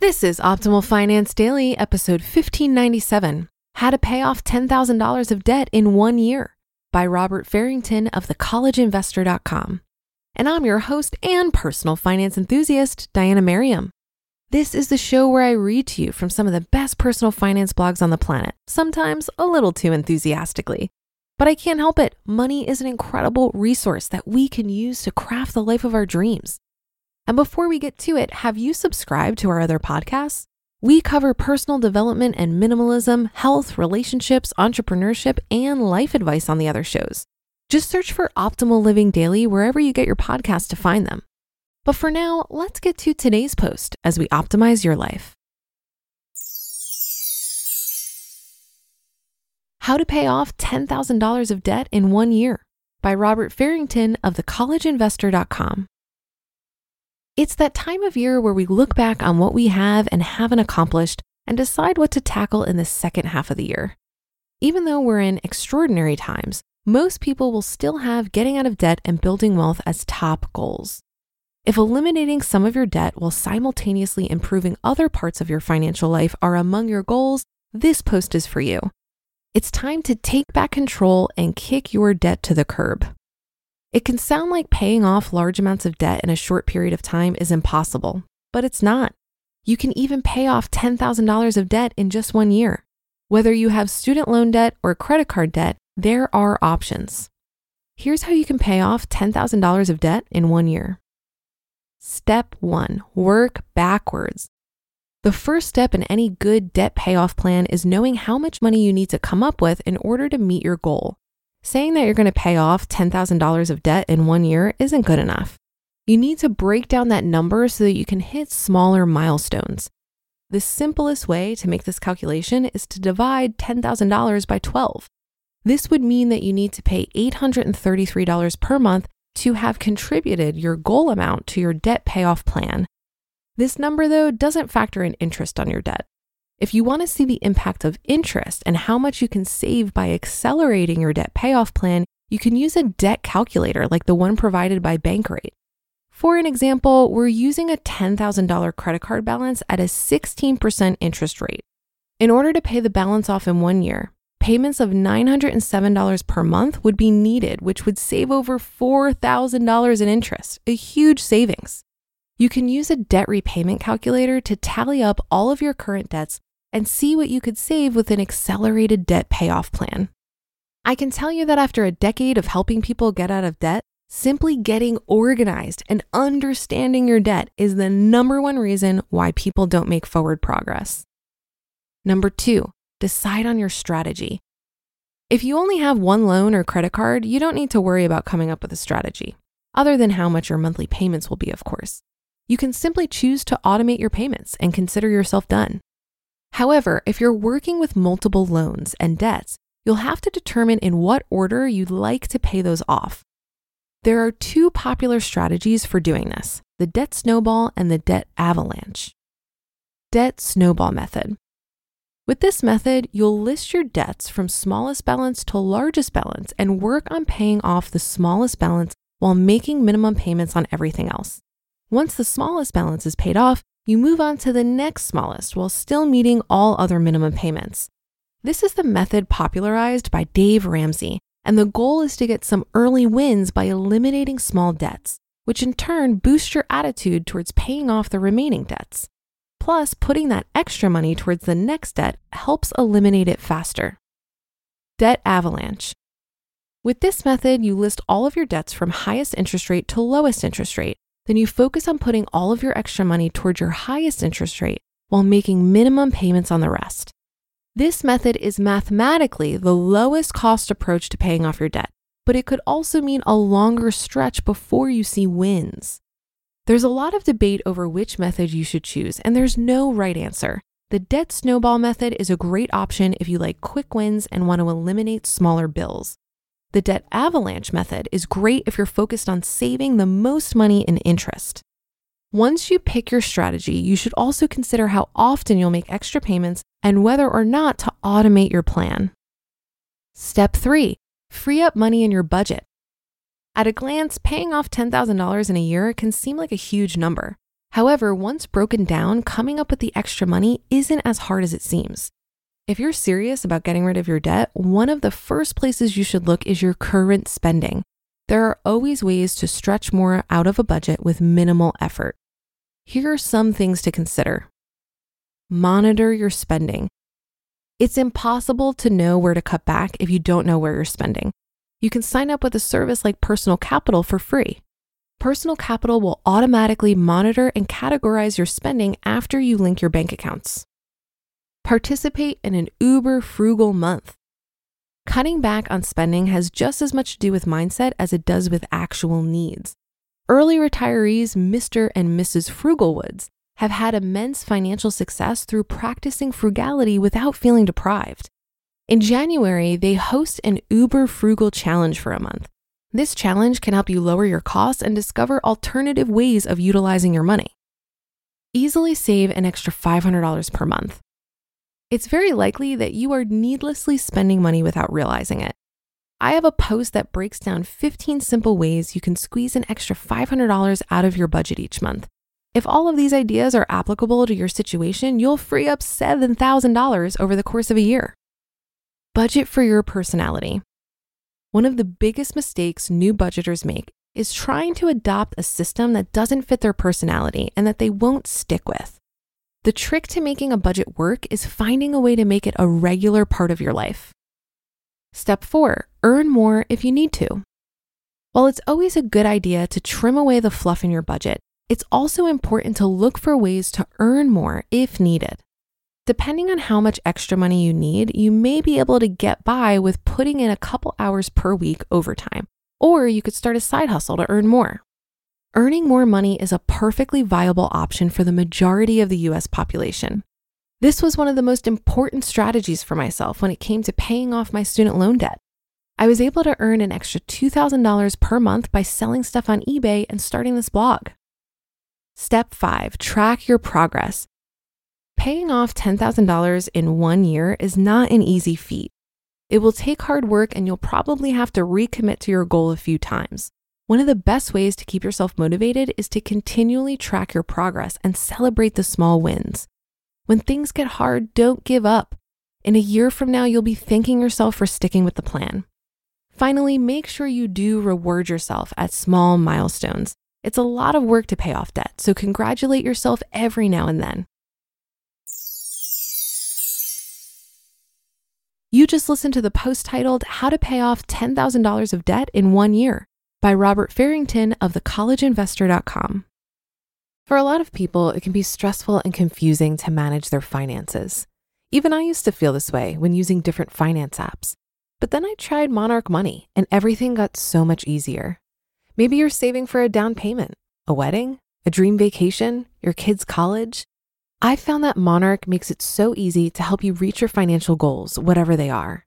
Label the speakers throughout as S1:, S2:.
S1: This is Optimal Finance Daily, episode 1597 How to Pay Off $10,000 of Debt in One Year by Robert Farrington of thecollegeinvestor.com. And I'm your host and personal finance enthusiast, Diana Merriam. This is the show where I read to you from some of the best personal finance blogs on the planet, sometimes a little too enthusiastically. But I can't help it. Money is an incredible resource that we can use to craft the life of our dreams. And before we get to it, have you subscribed to our other podcasts? We cover personal development and minimalism, health, relationships, entrepreneurship, and life advice on the other shows. Just search for Optimal Living Daily wherever you get your podcasts to find them. But for now, let's get to today's post as we optimize your life. How to Pay Off $10,000 of Debt in One Year by Robert Farrington of thecollegeinvestor.com. It's that time of year where we look back on what we have and haven't accomplished and decide what to tackle in the second half of the year. Even though we're in extraordinary times, most people will still have getting out of debt and building wealth as top goals. If eliminating some of your debt while simultaneously improving other parts of your financial life are among your goals, this post is for you. It's time to take back control and kick your debt to the curb. It can sound like paying off large amounts of debt in a short period of time is impossible, but it's not. You can even pay off $10,000 of debt in just one year. Whether you have student loan debt or credit card debt, there are options. Here's how you can pay off $10,000 of debt in one year. Step one work backwards. The first step in any good debt payoff plan is knowing how much money you need to come up with in order to meet your goal. Saying that you're going to pay off $10,000 of debt in one year isn't good enough. You need to break down that number so that you can hit smaller milestones. The simplest way to make this calculation is to divide $10,000 by 12. This would mean that you need to pay $833 per month to have contributed your goal amount to your debt payoff plan. This number, though, doesn't factor in interest on your debt. If you want to see the impact of interest and how much you can save by accelerating your debt payoff plan, you can use a debt calculator like the one provided by Bankrate. For an example, we're using a $10,000 credit card balance at a 16% interest rate. In order to pay the balance off in one year, payments of $907 per month would be needed, which would save over $4,000 in interest, a huge savings. You can use a debt repayment calculator to tally up all of your current debts and see what you could save with an accelerated debt payoff plan. I can tell you that after a decade of helping people get out of debt, simply getting organized and understanding your debt is the number one reason why people don't make forward progress. Number two, decide on your strategy. If you only have one loan or credit card, you don't need to worry about coming up with a strategy, other than how much your monthly payments will be, of course. You can simply choose to automate your payments and consider yourself done. However, if you're working with multiple loans and debts, you'll have to determine in what order you'd like to pay those off. There are two popular strategies for doing this the debt snowball and the debt avalanche. Debt snowball method. With this method, you'll list your debts from smallest balance to largest balance and work on paying off the smallest balance while making minimum payments on everything else. Once the smallest balance is paid off, you move on to the next smallest while still meeting all other minimum payments. This is the method popularized by Dave Ramsey, and the goal is to get some early wins by eliminating small debts, which in turn boosts your attitude towards paying off the remaining debts. Plus, putting that extra money towards the next debt helps eliminate it faster. Debt avalanche. With this method, you list all of your debts from highest interest rate to lowest interest rate. Then you focus on putting all of your extra money towards your highest interest rate while making minimum payments on the rest. This method is mathematically the lowest cost approach to paying off your debt, but it could also mean a longer stretch before you see wins. There's a lot of debate over which method you should choose, and there's no right answer. The debt snowball method is a great option if you like quick wins and want to eliminate smaller bills. The debt avalanche method is great if you're focused on saving the most money in interest. Once you pick your strategy, you should also consider how often you'll make extra payments and whether or not to automate your plan. Step three, free up money in your budget. At a glance, paying off $10,000 in a year can seem like a huge number. However, once broken down, coming up with the extra money isn't as hard as it seems. If you're serious about getting rid of your debt, one of the first places you should look is your current spending. There are always ways to stretch more out of a budget with minimal effort. Here are some things to consider. Monitor your spending. It's impossible to know where to cut back if you don't know where you're spending. You can sign up with a service like Personal Capital for free. Personal Capital will automatically monitor and categorize your spending after you link your bank accounts. Participate in an uber frugal month. Cutting back on spending has just as much to do with mindset as it does with actual needs. Early retirees Mr. and Mrs. Frugalwoods have had immense financial success through practicing frugality without feeling deprived. In January, they host an Uber Frugal Challenge for a month. This challenge can help you lower your costs and discover alternative ways of utilizing your money. Easily save an extra $500 per month. It's very likely that you are needlessly spending money without realizing it. I have a post that breaks down 15 simple ways you can squeeze an extra $500 out of your budget each month. If all of these ideas are applicable to your situation, you'll free up $7,000 over the course of a year. Budget for your personality. One of the biggest mistakes new budgeters make is trying to adopt a system that doesn't fit their personality and that they won't stick with. The trick to making a budget work is finding a way to make it a regular part of your life. Step four, earn more if you need to. While it's always a good idea to trim away the fluff in your budget, it's also important to look for ways to earn more if needed. Depending on how much extra money you need, you may be able to get by with putting in a couple hours per week overtime, or you could start a side hustle to earn more. Earning more money is a perfectly viable option for the majority of the US population. This was one of the most important strategies for myself when it came to paying off my student loan debt. I was able to earn an extra $2,000 per month by selling stuff on eBay and starting this blog. Step five, track your progress. Paying off $10,000 in one year is not an easy feat. It will take hard work and you'll probably have to recommit to your goal a few times. One of the best ways to keep yourself motivated is to continually track your progress and celebrate the small wins. When things get hard, don't give up. In a year from now, you'll be thanking yourself for sticking with the plan. Finally, make sure you do reward yourself at small milestones. It's a lot of work to pay off debt, so congratulate yourself every now and then. You just listened to the post titled How to Pay Off $10,000 of Debt in One Year by Robert Farrington of thecollegeinvestor.com. For a lot of people, it can be stressful and confusing to manage their finances. Even I used to feel this way when using different finance apps. But then I tried Monarch Money and everything got so much easier. Maybe you're saving for a down payment, a wedding, a dream vacation, your kids' college. I found that Monarch makes it so easy to help you reach your financial goals, whatever they are.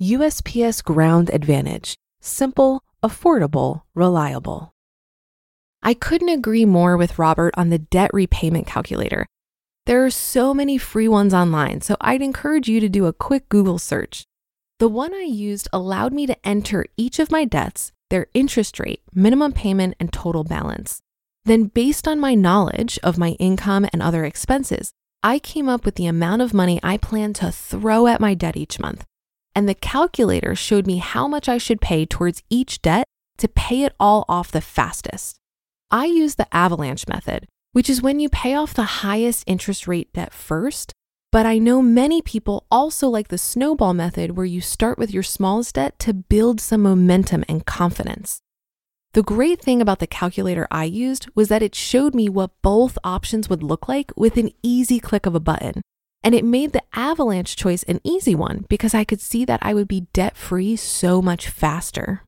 S1: USPS Ground Advantage. Simple, affordable, reliable. I couldn't agree more with Robert on the debt repayment calculator. There are so many free ones online, so I'd encourage you to do a quick Google search. The one I used allowed me to enter each of my debts, their interest rate, minimum payment, and total balance. Then, based on my knowledge of my income and other expenses, I came up with the amount of money I plan to throw at my debt each month. And the calculator showed me how much I should pay towards each debt to pay it all off the fastest. I use the avalanche method, which is when you pay off the highest interest rate debt first. But I know many people also like the snowball method where you start with your smallest debt to build some momentum and confidence. The great thing about the calculator I used was that it showed me what both options would look like with an easy click of a button. And it made the avalanche choice an easy one because I could see that I would be debt free so much faster.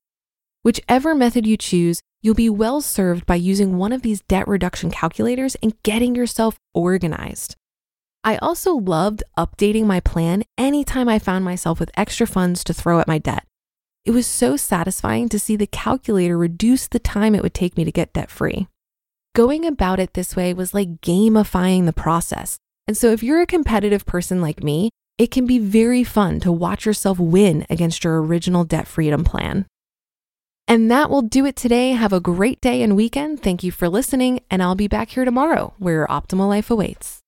S1: Whichever method you choose, you'll be well served by using one of these debt reduction calculators and getting yourself organized. I also loved updating my plan anytime I found myself with extra funds to throw at my debt. It was so satisfying to see the calculator reduce the time it would take me to get debt free. Going about it this way was like gamifying the process. And so, if you're a competitive person like me, it can be very fun to watch yourself win against your original debt freedom plan. And that will do it today. Have a great day and weekend. Thank you for listening, and I'll be back here tomorrow where your optimal life awaits.